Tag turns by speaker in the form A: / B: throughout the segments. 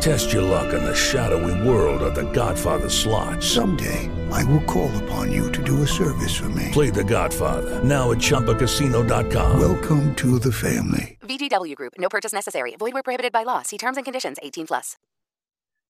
A: Test your luck in the shadowy world of The Godfather slot.
B: Someday, I will call upon you to do a service for me.
A: Play The Godfather now at ChumbaCasino.com.
B: Welcome to the family.
C: VGW Group. No purchase necessary. Void where prohibited by law. See terms and conditions. 18 plus.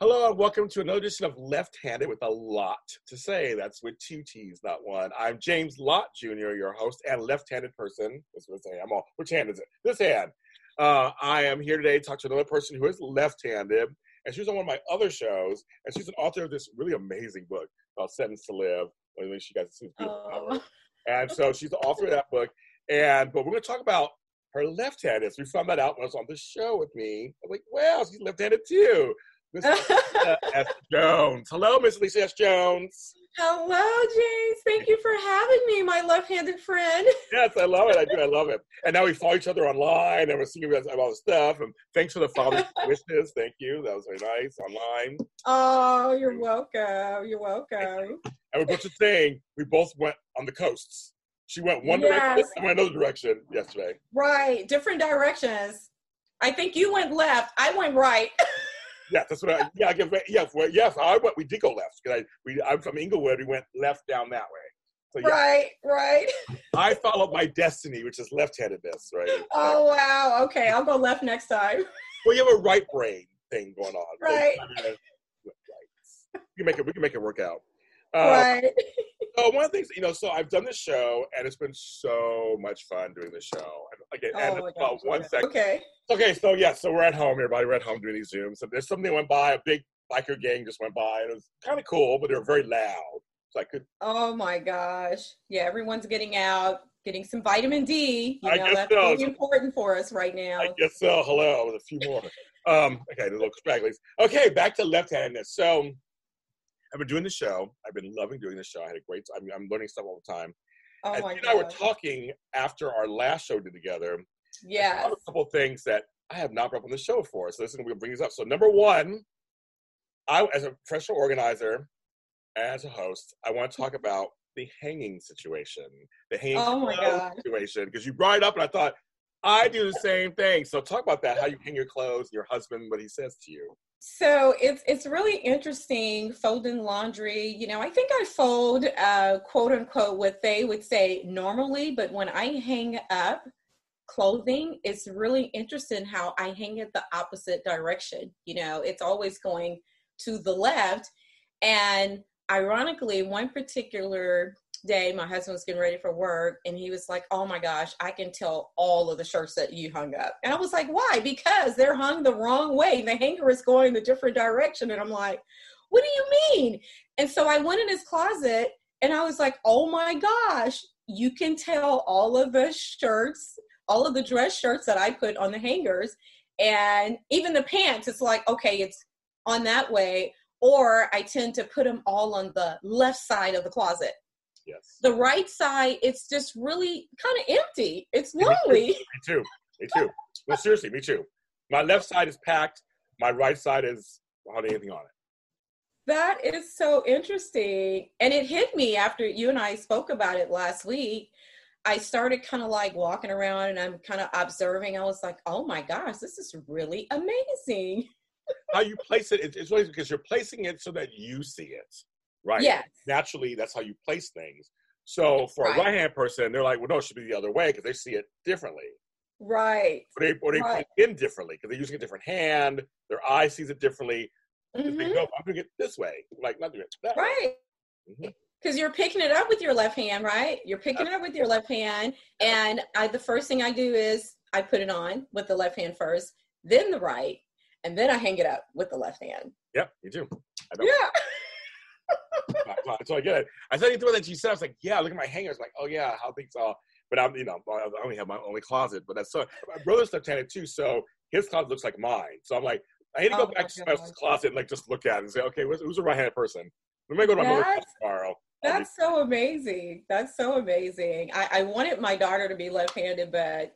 D: Hello and welcome to another edition of Left Handed with a lot to say. That's with two T's, not one. I'm James Lott Jr., your host and left-handed person. That's what I say. I'm all. Which hand is it? This hand. Uh, I am here today to talk to another person who is left-handed, and she's on one of my other shows, and she's an author of this really amazing book called "Sentence to Live." When guys see this beautiful cover, and so she's the author of that book. And but we're going to talk about her left-handedness. We found that out when I was on the show with me. I'm like, wow, she's left-handed too. Miss Lisa S. Jones. Hello, Miss Lisa S. Jones.
E: Hello, James. Thank you for having me, my left-handed friend.
D: Yes, I love it. I do. I love it. And now we follow each other online, and we're seeing about all the stuff. And thanks for the Father's wishes. Thank you. That was very nice online.
E: Oh, you're welcome. You're welcome.
D: And we're both just saying we both went on the coasts. She went one direction,
E: Yes.
D: I went another direction yesterday.
E: Right, different directions. I think you went left. I went right.
D: Yeah, that's what I. Yeah, I. Yes, well, yes. I went. We did go left because I. We. I'm from Inglewood. We went left down that way. So yeah,
E: Right, right.
D: I followed my destiny, which is left-handedness, right?
E: Oh wow. Okay, I'll go left next time.
D: Well, you have a right brain thing going on.
E: Right.
D: kinda- right. We can make it. We can make it work out. Uh,
E: right.
D: So one of the things, you know, so I've done this show, and it's been so much fun doing the show. And again,
E: Oh my
D: it's about
E: gosh.
D: one
E: okay.
D: second.
E: Okay.
D: Okay, so yeah, so we're at home, everybody. We're at home doing these zooms. So there's something that went by. A big biker gang just went by, and it was kind of cool, but they were very loud. So I could.
E: Oh my gosh. Yeah, everyone's getting out, getting some vitamin D. You
D: I guess
E: that's
D: so.
E: really important for us right now.
D: I guess so. Hello, with a few more. Um, okay, the little stragglers. Okay, back to left-handedness. So I've been doing the show. I've been loving doing the show. I had a great. I mean, I'm learning stuff all the time.
E: oh
D: and
E: my
D: you and I were talking after our last show did together. Yeah. a couple of things that I have not brought up on the show for. So this is going to bring these up. So number one, I as a professional organizer, as a host, I want to talk about the hanging situation, the hanging
E: Oh
D: situation, because you brought it up, and I thought I do the same thing. So talk about that. How you hang your clothes, your husband, what he says to you.
E: So it's it's really interesting folding laundry. You know, I think I fold uh, quote unquote what they would say normally, but when I hang up clothing, it's really interesting how I hang it the opposite direction. You know, it's always going to the left, and ironically, one particular day my husband was getting ready for work and he was like oh my gosh i can tell all of the shirts that you hung up. And i was like why? Because they're hung the wrong way. The hanger is going the different direction. And i'm like what do you mean? And so i went in his closet and i was like oh my gosh you can tell all of the shirts all of the dress shirts that i put on the hangers and even the pants it's like okay it's on that way or i tend to put them all on the left side of the closet
D: Yes.
E: the right side it's just really kind of empty it's lonely
D: Me too. Me too. No, seriously, me too. My left side is packed. My right side is hardly anything on it.
E: that is so interesting and it hit me after you and i spoke about it last week i started kind of like walking around and i'm kind of observing i was like oh my gosh this is really amazing
D: how you place it, it- it's always because you're placing it so that you see it, right?
E: Yeah.
D: Naturally, that's how you place things. So for
E: Right.
D: a right-hand person, they're like, well, no, it should be the other way because they see it differently,
E: right
D: or they or they
E: Right.
D: put it in differently because they're using a different hand. Their eye sees it differently. They
E: Mhm.
D: go, I'm doing it this way, like not doing it that way.
E: right because you're picking it up with your left hand right you're picking it up with your left hand and i the first thing i do is i put it on with the left hand first then the right and then i hang it up with the left hand
D: Yep, you too. I
E: yeah
D: So I get it. I said anything and she said, I was like, yeah, look at my hangers. Like, oh yeah, how things are. But I'm, you know, I only have my only closet. But that's so. My brother's left-handed too, so his closet looks like mine. So I'm like, I need to go
E: Oh
D: back
E: my
D: to else's closet and like just look at it and say, okay, who's, who's a right-handed person? We may go to my mother's tomorrow.
E: That's so amazing. That's so amazing. I, I wanted my daughter to be left handed, but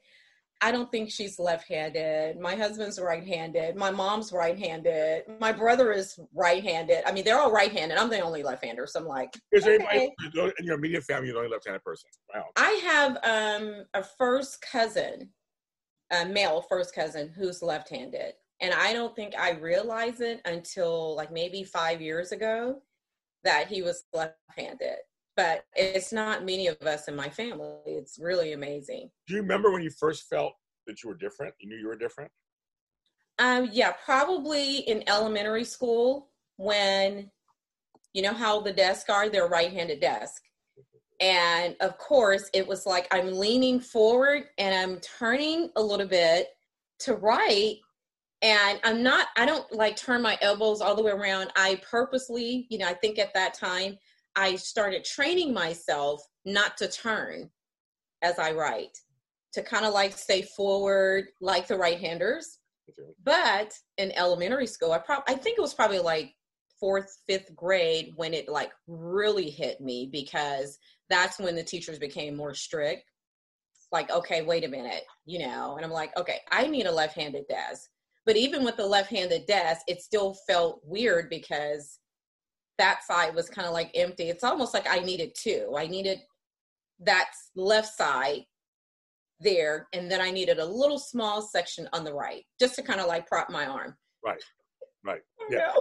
E: I don't think she's left-handed. My husband's right-handed. My mom's right-handed. My brother is right-handed. I mean, they're all right-handed. I'm the only left-hander, so I'm like,
D: Is there
E: okay.
D: anybody in your immediate family you're the only left-handed person? Wow.
E: I have um, a first cousin, a male first cousin who's left-handed, and I don't think I realized it until like maybe five years ago that he was left-handed. But it's not many of us in my family. It's really amazing.
D: Do you remember when you first felt that you were different? You knew you were different?
E: Um, yeah, probably in elementary school when you know how the desks are, they're right-handed desk. And of course, it was like I'm leaning forward and I'm turning a little bit to right. And I'm not, I don't like turn my elbows all the way around. I purposely, you know, I think at that time I started training myself not to turn as I write, to kind of like stay forward like the right handers. But in elementary school, I prob I think it was probably like fourth, fifth grade when it like really hit me because that's when the teachers became more strict. Like, okay, wait a minute, you know, and I'm like, okay, I need a left-handed desk. But even with the left-handed desk, it still felt weird because that side was kind of like empty. It's almost like I needed two. I needed that left side there, and then I needed a little small section on the right, just to kind of like prop my arm.
D: Right. Right. Yeah.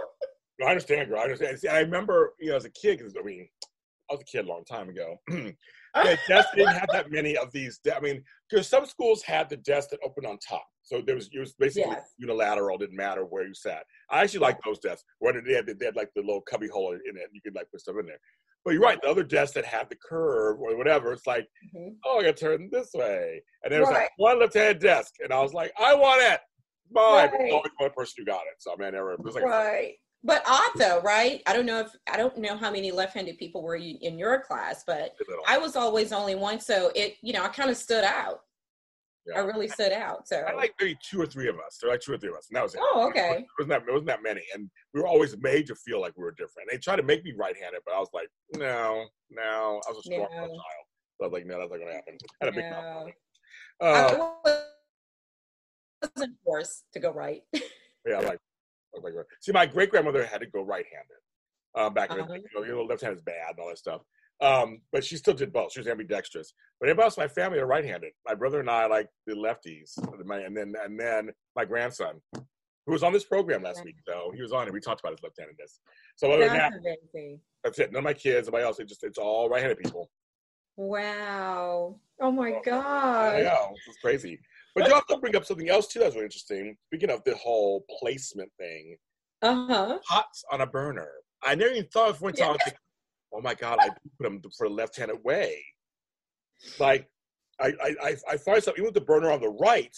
D: I understand, girl. I understand. See, I remember, you know, as a kid, because I mean, I was a kid a long time ago. the desk didn't have that many of these. I mean, because some schools had the desk that opened on top, so there was it was basically
E: Yes.
D: unilateral. Didn't matter where you sat. I actually like those desks where they had, they had like the little cubby hole in it. You could like put stuff in there. But you're right. The other desks that have the curve or whatever, it's like,
E: Mhm.
D: oh, I got to turn this way, and there was like one left-handed desk, and I was like, I want it. Mine. But
E: Right.
D: always one person who got it. So I mean, there was like
E: Right. But odd though, right? I don't know if I don't know how many left-handed people were in your class, but. I was always only one, so it you know I kind of stood out.
D: Yeah.
E: I really stood out. So
D: I like maybe two or three of us. There were like two or three of us, and that was it.
E: Oh, okay.
D: It wasn't that, it wasn't that many, and we were always made to feel like we were different. They tried to make me right-handed, but I was like, no, no. I was a strong
E: No.
D: child. So I was like, no, that's not gonna happen. I had a big
E: No.
D: mouth.
E: I
D: Uh,
E: wasn't forced to go right.
D: yeah, like, like, see, my great grandmother had to go right-handed uh, back in the
E: Uh-huh.
D: day. You know, you know, left hand is bad and all that stuff. Um, but she still did both. She was ambidextrous. But everybody else in my family are right-handed. My brother and I like the lefties, and then and then my grandson, who was on this program last
E: Yeah.
D: week, though he was on it. We talked about his left-handedness. So other than that,
E: That's amazing.
D: that's it. None of my kids, nobody else. It just it's all right-handed people.
E: Wow. Oh my
D: I
E: god.
D: know it's crazy. But you also bring up something else too that's really interesting. Speaking of the whole placement thing,
E: Uh-huh.
D: pots on a burner. I never even thought of one time. I was like, oh my god, I put them for the left-handed way. Like, I I I, find something even with the burner on the right.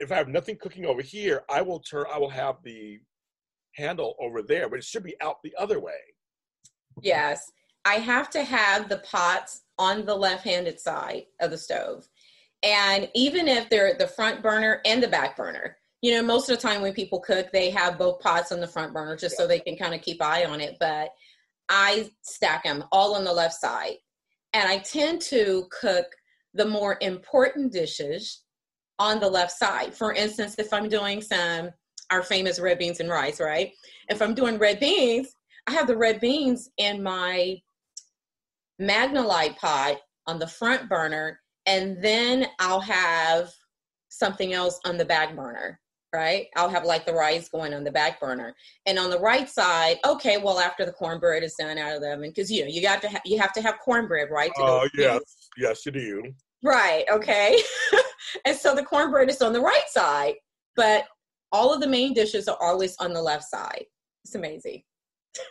D: If I have nothing cooking over here, I will turn. I will have the handle over there, but it should be out the other way.
E: Yes. I have to have the pots on the left-handed side of the stove. And even if they're the front burner and the back burner, you know, most of the time when people cook, they have both pots on the front burner just so they can kind of keep eye on it. But I stack them all on the left side. And I tend to cook the more important dishes on the left side. For instance, if I'm doing some, our famous red beans and rice, right? If I'm doing red beans, I have the red beans in my Magnalite pot on the front burner, and then I'll have something else on the back burner, right? I'll have like the rice going on the back burner, and on the right side, okay, well after the cornbread is done out of the oven, because you know you got to ha- you have to have cornbread, right?
D: Oh
E: with
D: yes, yes, you do.
E: Right, okay. and so the cornbread is on the right side, but all of the main dishes are always on the left side. It's amazing.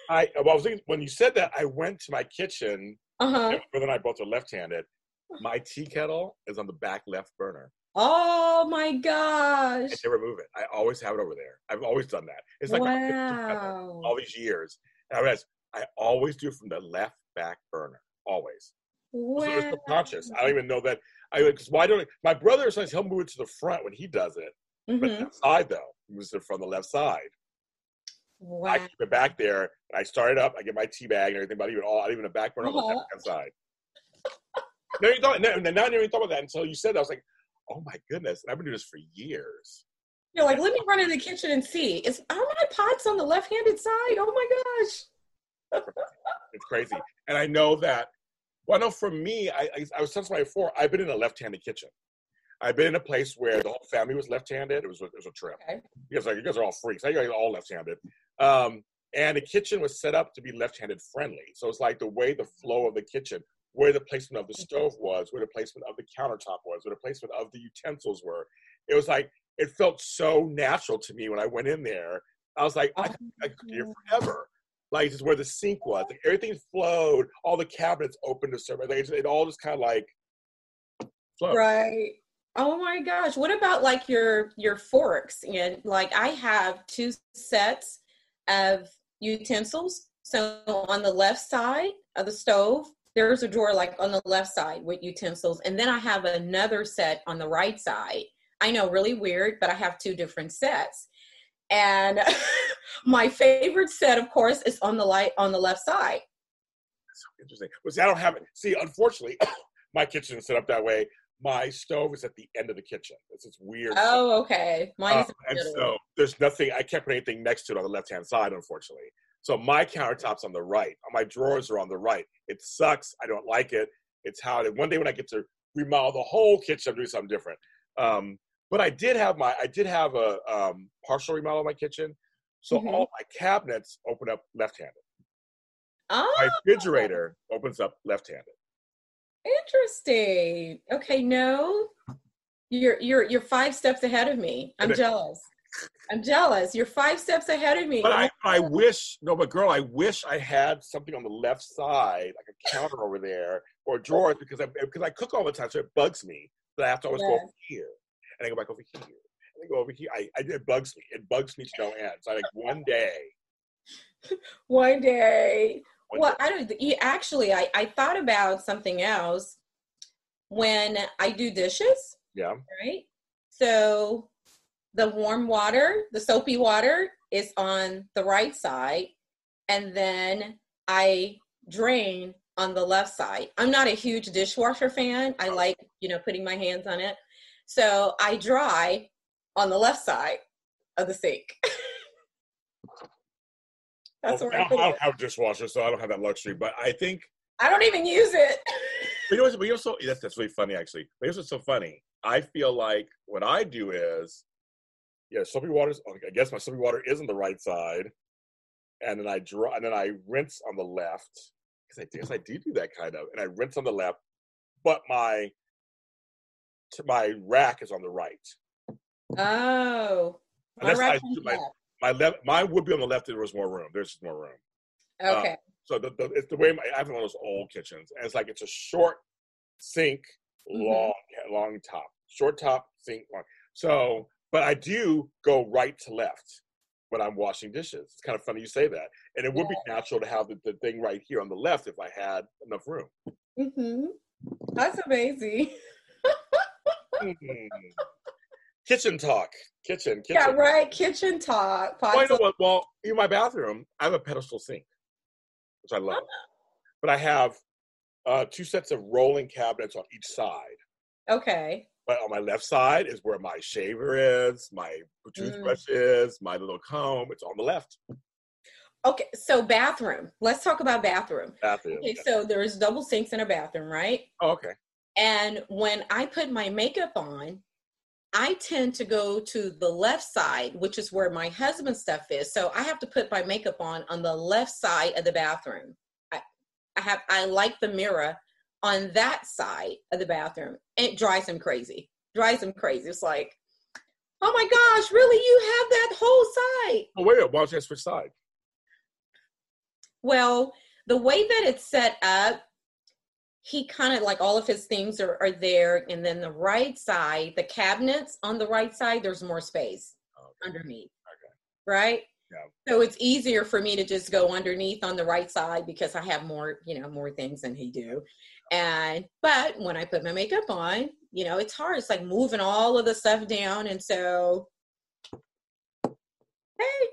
D: I well, I was thinking when you said that, I went to my kitchen.
E: Uh huh.
D: Brother and I both are left-handed. My tea kettle is on the back left burner.
E: Oh my gosh.
D: I never move it. I always have it over there. I've always done that. It's like
E: Wow.
D: all these years. And I realized I always do from the left back burner. Always. So it's subconscious. I don't even know that. I because why don't my brother says he'll move it to the front when he does it, but
E: Mhm.
D: that side though he moves it from the left side.
E: Wow.
D: I keep it back there. And I start it up. I get my tea bag and everything, but even all, not even a back burner on the
E: Uh-huh.
D: left hand side. no, you don't. No, now I never even thought about that until you said that. I was like, oh my goodness, I've been doing this for years.
E: You're like, let me run in the kitchen and see. Is are my pots on the left-handed side? Oh my gosh.
D: It's crazy. And I know that, well, I know for me, I, I, I was telling somebody before, I've been in a left handed kitchen. I've been in a place where the whole family was left handed. It was, a, it was a trip.
E: Okay.
D: You guys, like, you guys are all freaks. You guys are all left handed. Um, and the kitchen was set up to be left handed friendly. So it's like the way the flow of the kitchen, where the placement of the stove was, where the placement of the countertop was, where the placement of the utensils were. It was like, it felt so natural to me when I went in there. I was like, I, could be here forever like just where the sink was. Like everything flowed, all the cabinets open to serve. Like, it all just kind of like flowed.
E: Right. Oh my gosh. What about like your your forks? And like I have two sets of utensils. So on the left side of the stove, there's a drawer like on the left side with utensils. And then I have another set on the right side. I know, really weird, but I have two different sets. And my favorite set, of course, is on the light on the left side.
D: Interesting. See, I don't have it. See, unfortunately, my kitchen is set up that way. My stove is at the end of the kitchen. It's this weird.
E: Oh, okay. Mine
D: Uh,
E: is
D: and so there's nothing. I can't put anything next to it on the left hand side, unfortunately. So my countertop's on the right. My drawers are on the right. It sucks. I don't like it. It's how it. One day when I get to remodel the whole kitchen, I'm doing something different. Um, but I did have my. I did have a um, partial remodel of my kitchen. So
E: Mhm.
D: all my cabinets open up left-handed.
E: oh,
D: My refrigerator opens up left-handed.
E: interesting. Okay, no. You're you're you're five steps ahead of me. I'm
D: And
E: jealous. I'm jealous. You're five steps ahead of me.
D: But I, I wish, no, but girl, I wish I had something on the left side, like a counter over there, or drawers, because I because I cook all the time, so it bugs me that I have to always go over here and I go back over here and then go over here. I, I it bugs me. It bugs me to no end. So I like one day.
E: one day.
D: One
E: Well,
D: day.
E: I don't. Actually, I I thought about something else when I do dishes.
D: yeah.
E: right? So the warm water, the soapy water is on the right side, and then I drain on the left side. I'm not a huge dishwasher fan. I like, you know, putting my hands on it. So I dry on the left side of the sink. That's
D: Well,
E: where
D: I,
E: I
D: don't have a dishwasher, so I don't have that luxury. But I think
E: I don't even use it.
D: But you know, but you know, so that's that's really funny actually. But here's what's so funny. I feel like what I do is, yeah, soapy water's. I guess my soapy water is on the right side, and then I draw, and then I rinse on the left. Because I guess I do do that kind of, and I rinse on the left, but my my rack is on the right.
E: Oh. My
D: Unless I
E: right
D: do
E: hand's
D: my-
E: left.
D: My left, mine would be on the left if there was more room. There's just more room.
E: Okay.
D: So the, the it's the way my, I have one of those old kitchens, and it's like it's a short sink,
E: Mhm.
D: long long top, short top sink. Long. So, but I do go right to left when I'm washing dishes. It's kind of funny you say that, and it would be natural to have the, the thing right here on the left if I had enough room.
E: Mm-hmm. That's amazing.
D: Hmm. kitchen talk, kitchen, kitchen.
E: Yeah, right. Kitchen talk.
D: Well,
E: Pots
D: know
E: of-
D: what? Well, in my bathroom, I have a pedestal sink, which I love. But I have uh, two sets of rolling cabinets on each side.
E: Okay.
D: But on my left side is where my shaver is, my mm. toothbrush is, my little comb. It's on the left
E: Okay. So bathroom. Let's talk about bathroom.
D: bathroom.
E: Okay. So there's double sinks in a bathroom, right?
D: Oh, okay.
E: And when I put my makeup on, I tend to go to the left side, which is where my husband's stuff is. So I have to put my makeup on on the left side of the bathroom. I, I have I like the mirror on that side of the bathroom. It drives him crazy. Drives him crazy. It's like, oh my gosh, really? You have that whole side?
D: Oh, wait. Why don't you switch side?
E: Well, the way that it's set up, he kind of like all of his things are, are there. And then the right side, the cabinets on the right side, there's more space
D: Okay.
E: underneath.
D: Okay.
E: Right?
D: Yeah.
E: So it's easier for me to just go underneath on the right side because I have more, you know, more things than he do. And but when I put my makeup on, you know, it's hard. It's like moving all of the stuff down. And so hey,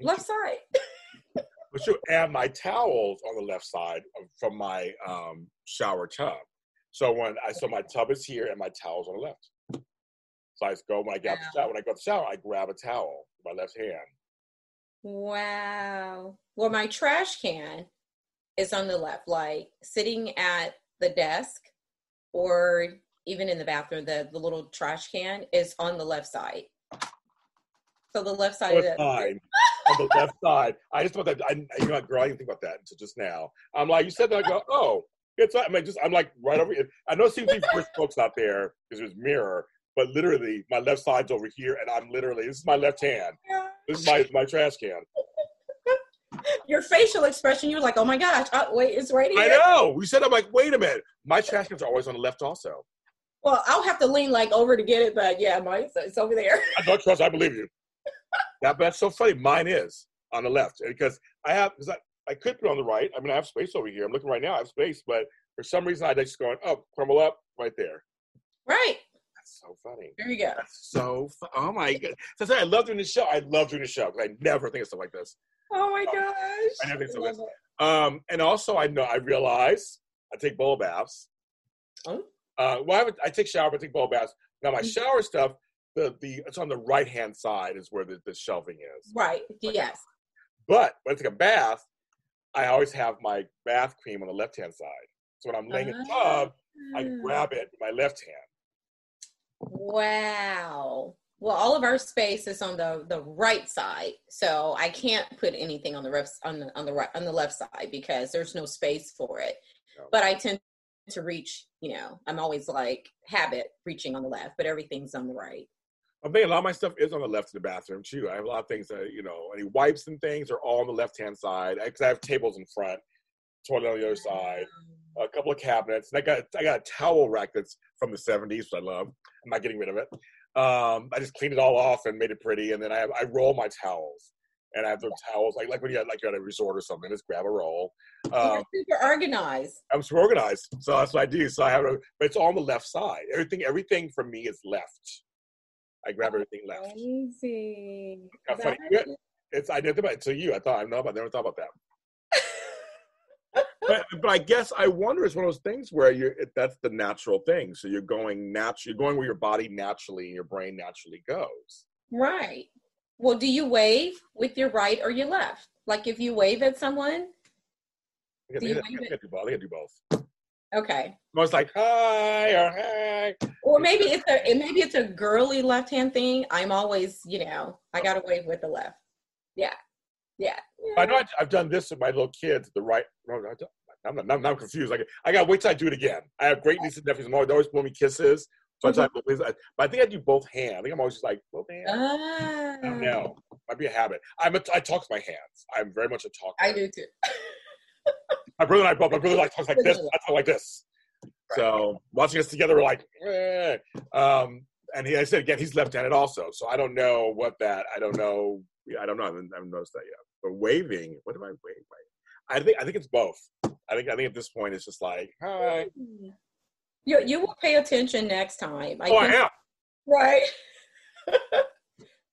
E: left side.
D: But you and my towels on the left side from my um, shower tub. So when I so my tub is here and my towels on the left. So I just go when I get out the shower. When I go to the shower, I grab a towel with my left hand.
E: Wow. Well, my trash can is on the left, like sitting at the desk or even in the bathroom, the, the little trash can is on the left side. So the left side of the
D: fine on the left side. I just thought that. I, you know, girl, I didn't think about that until just now. I'm like, you said that. I go, oh, it's. I'm like, just. I'm like right over. here. I know it seems like first folks out there because there's mirror, but literally my left side's over here, and I'm literally this is my left hand. This is my my trash can.
E: your facial expression, you were like, oh my gosh, oh, wait, it's right here.
D: I know. We said I'm like, wait a minute. My trash cans are always on the left also.
E: Well, I'll have to lean like over to get it, but yeah, mine it's over there.
D: I don't trust. I believe you. That, that's so funny. Mine is on the left because I have because I, I could put it on the right. I mean, I have space over here. I'm looking right now. I have space, but for some reason, I just going up, oh, crumble up, right there.
E: Right.
D: So funny.
E: There you go.
D: That's so. Fu- oh my god. So I I love doing the show. I love doing the show because I never think of stuff like this.
E: Oh my
D: Oh,
E: gosh.
D: I never think so.
E: love it.
D: Um, and also, I know I realize I take bowl baths.
E: Oh.
D: Uh, well, I, haven't- I take shower, but I take bowl baths. Now my
E: Mhm.
D: shower stuff, the the it's on the right hand side is where the, the shelving is.
E: Right. Yes.
D: But when I take a bath, I always have my bath cream on the left hand side. So when I'm laying in the tub, I
E: Ah.
D: grab it with my left hand.
E: Wow. Well, all of our space is on the the right side, so I can't put anything on the left on the on the right on the left side because there's no space for it.
D: No.
E: But I tend to reach. You know, I'm always like habit reaching on the left, but everything's on the right.
D: I'm thinking a lot of my stuff is on the left in the bathroom too. I have a lot of things that you know, any wipes and things are all on the left hand side because I have tables in front, toilet on the other side. A couple of cabinets. And I got I got a towel rack that's from the '70s, which I love. I'm not getting rid of it. Um, I just cleaned it all off and made it pretty. And then I have, I roll my towels, and I have those towels like like when you're like you're at a resort or something. Just grab a roll. Um,
E: You're super organized.
D: I'm super organized, so that's what I do. So I have, a, but it's all on the left side. Everything everything for me is left. I grab everything left.
E: Amazing.
D: How funny.
E: That
D: It's I didn't think about it to you. I thought I know, but I never thought about that. But, but I guess I wonder it's one of those things where you're it- that's the natural thing. So you're going natural. You're going where your body naturally and your brain naturally goes.
E: Right. Well, do you wave with your right or your left? Like if you wave at someone,
D: I
E: Do you
D: I
E: wave
D: gotta
E: it?
D: do both. I do both.
E: okay.
D: I was like hi or hey.
E: Or maybe it's a it- maybe it's a girly left hand thing. I'm always, you know, I gotta wave with the left. Yeah. Yeah.
D: I know I've done this with my little kids. The right. No, no, I don't- I'm not. I'm, I'm confused. Like I got to wait till I do it again. I have great nieces and nephews. They always blow me kisses. So I try to- but I think I do both hands. I think I'm always just like both hands.
E: Ah,
D: I don't know. Might be a habit. I'm a, I talk with my hands. I'm very much a talker.
E: I do too.
D: My brother and I both. My brother like talks like this. I talk like this. So watching us together, we're like, eh. um, and he, I said again, he's left-handed also. So I don't know what that. I don't know. I don't know. I haven't, I haven't noticed that yet. But waving, what am I waving? I think I think it's both. I think I think at this point it's just like, hi. Mm-hmm.
E: You you will pay attention next time. I
D: Oh, I am.
E: Right.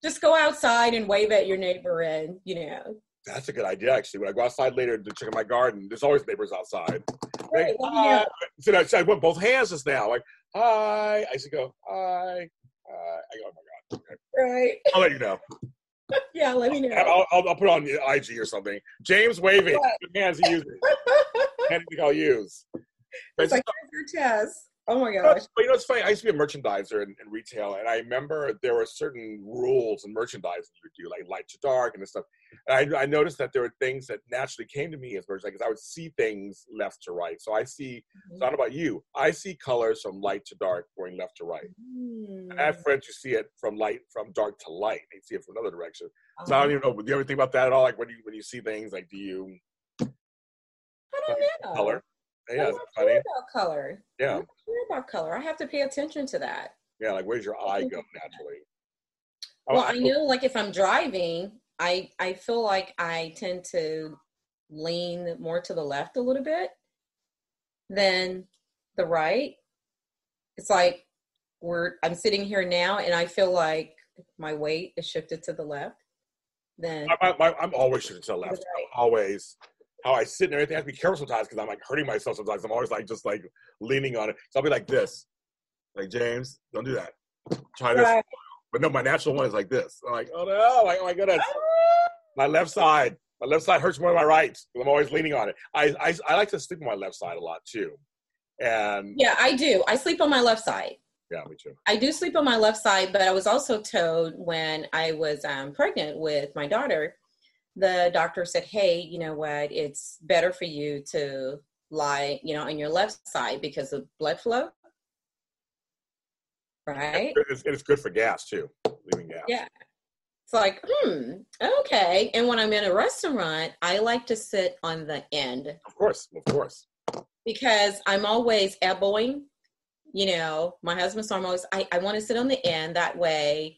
E: Just go outside and wave at your neighbor and, you know.
D: That's a good idea, actually. When I go outside later to check out my garden, there's always neighbors outside.
E: Right,
D: Like,
E: know.
D: So I, I went both hands just now, like, hi. I to go, hi. hi. I go, oh my God. Okay.
E: Right.
D: I'll let you know.
E: Yeah, let me know.
D: I'll, I'll, I'll put on the IG or something. James waving. Hands he Anything I'll use. But,
E: it's like, here's your test. Oh my
D: but
E: gosh.
D: you know, it's funny. I used to be a merchandiser in, in retail, and I remember there were certain rules in merchandising you would do, like light to dark and this stuff. And I, I noticed that there were things that naturally came to me as merchandisers. I would see things left to right. So I see, it's not about you. I see colors from light to dark going left to right.
E: Hmm.
D: I have friends who see it from light, from dark to light. They see it from another direction. So I don't
E: Um,
D: even know. Do you ever think about that at all? Like when you when you see things, like do you
E: Oh, know.
D: color? Yeah,
E: I'm
D: is
E: not
D: that funny?
E: about color.
D: Yeah,
E: I'm sure about color. I have to pay attention to that.
D: yeah. Like where's your eye go naturally? Oh,
E: Well, I know like if I'm driving, I I feel like I tend to lean more to the left a little bit than the right. It's like we're I'm sitting here now and I feel like my weight is shifted to the left. Then
D: I, I, I'm always shooting to the left.
E: Right.
D: Always. How I sit and everything. I have to be careful sometimes because I'm like hurting myself sometimes. I'm always like just like leaning on it. So I'll be like this, like James, don't do that. Try this.
E: Right.
D: But no, my natural one is like this. I'm like, oh no, like, oh my goodness. My left side. My left side hurts more than my right. I'm always leaning on it. I, I I like to sleep on my left side a lot too. And
E: Yeah, I do. I sleep on my left side.
D: yeah, me too.
E: I do sleep on my left side, but I was also told when I was um, pregnant with my daughter, the doctor said, "Hey, you know what? It's better for you to lie, you know, on your left side because of blood flow." Right?
D: It's, it's good for gas too. Leaving gas.
E: Yeah. It's like, hmm, okay. And when I'm in a restaurant, I like to sit on the end
D: Of course, of course.
E: because I'm always elbowing. You know, my husband's always, I, I want to sit on the end. That way,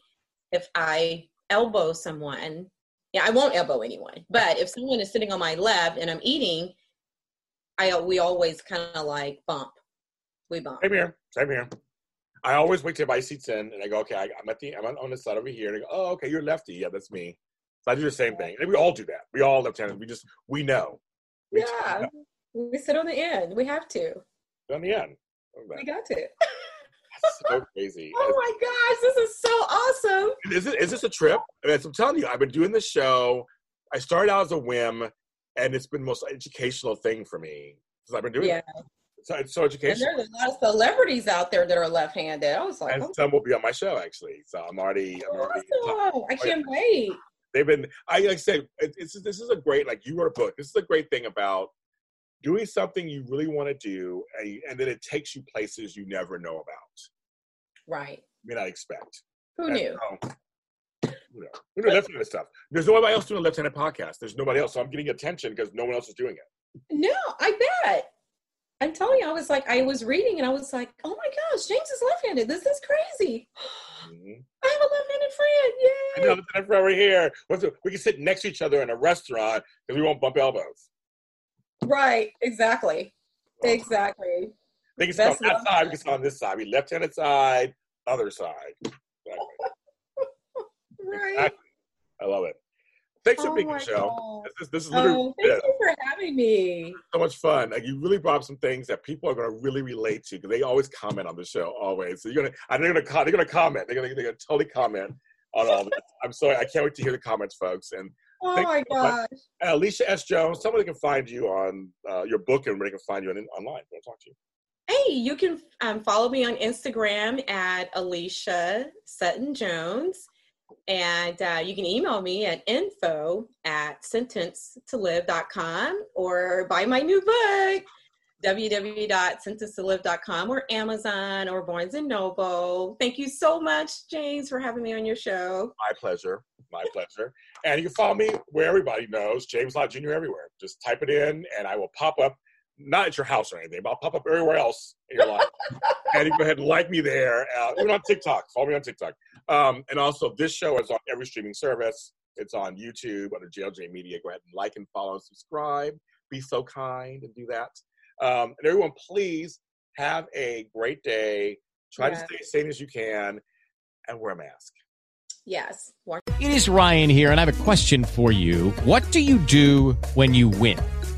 E: if I elbow someone, yeah, I won't elbow anyone. But if someone is sitting on my left and I'm eating, I we always kind of like bump. We bump.
D: Same here. Same here. I always wait till my seat's in, and I go, okay, I, I'm at the, I'm on the side over here, and I go, oh, okay, you're lefty, yeah, that's me. So I do the same thing, and we all do that. We all left-handed. We just, we know. We
E: Yeah, we sit on the end. We have to.
D: know. On the end.
E: We got to.
D: So crazy.
E: Oh my gosh, this is so awesome.
D: Is it? Is this a trip? I mean, I'm telling you, I've been doing this show. I started out as a whim, and it's been the most educational thing for me because I've been doing
E: Yeah.
D: it. So it's so
E: And
D: educational.
E: there's a lot of celebrities out there that are left-handed. I was like,
D: And
E: oh,
D: some will be on my show actually. So I'm already. I'm oh, already
E: awesome. I oh, can't wait.
D: they've been i like I said it's this is a great like you wrote a book this is a great thing about doing something you really want to do and, and then it takes you places you never know about
E: Right.
D: may not expect
E: Who
D: And
E: knew?
D: so, you know, we do left-handed stuff there's nobody else doing a left-handed podcast there's nobody else so i'm getting attention because no one else is doing it
E: No, I bet. I'm telling you, I was like, I was reading and I was like, oh my gosh, James is left-handed. This is crazy.
D: Mhm.
E: I have a left-handed friend.
D: I
E: Yay.
D: know left-handed friend right here the- we can sit next to each other in a restaurant because we won't bump elbows
E: Right. Exactly. Exactly.
D: They can sit on that side we can sit on this side we left-handed side other side Exactly.
E: Right.
D: Exactly. I love it. Thanks for
E: Oh
D: being on the show. This is, this is literally
E: Oh, thank
D: it.
E: you for having me.
D: so much fun. Like you really brought up some things that people are going to really relate to because they always comment on the show always. So you're gonna, and they're gonna, they're gonna comment. They're gonna, they're gonna totally comment on all this. I'm sorry, I can't wait to hear the comments, folks. And,
E: Oh my
D: so
E: gosh.
D: and Alicia S. Jones, somebody can find you on uh, your book and where they can find you on, online. I want to talk to you.
E: Hey, you can um, follow me on Instagram at Alicia Sutton Jones. And uh, you can email me at info at sentencetolive.com or buy my new book, www.sentencetolive.com or Amazon or Barnes & Noble. Thank you so much, James, for having me on your show.
D: My pleasure. My pleasure. And you can follow me where everybody knows, James Lott Jr. everywhere. Just type it in and I will pop up, not at your house or anything, but I'll pop up everywhere else in your life. and you go ahead and like me there. Uh, even on TikTok. Follow me on TikTok. Um, and also, this show is on every streaming service. It's on YouTube under JLJ Media. Go ahead and like and follow and subscribe. Be so kind and do that. Um, and everyone, please have a great day. Try
E: Yeah.
D: to stay as sane as you can and wear a mask.
E: Yes.
F: It is Ryan here, and I have a question for you. What do you do when you win?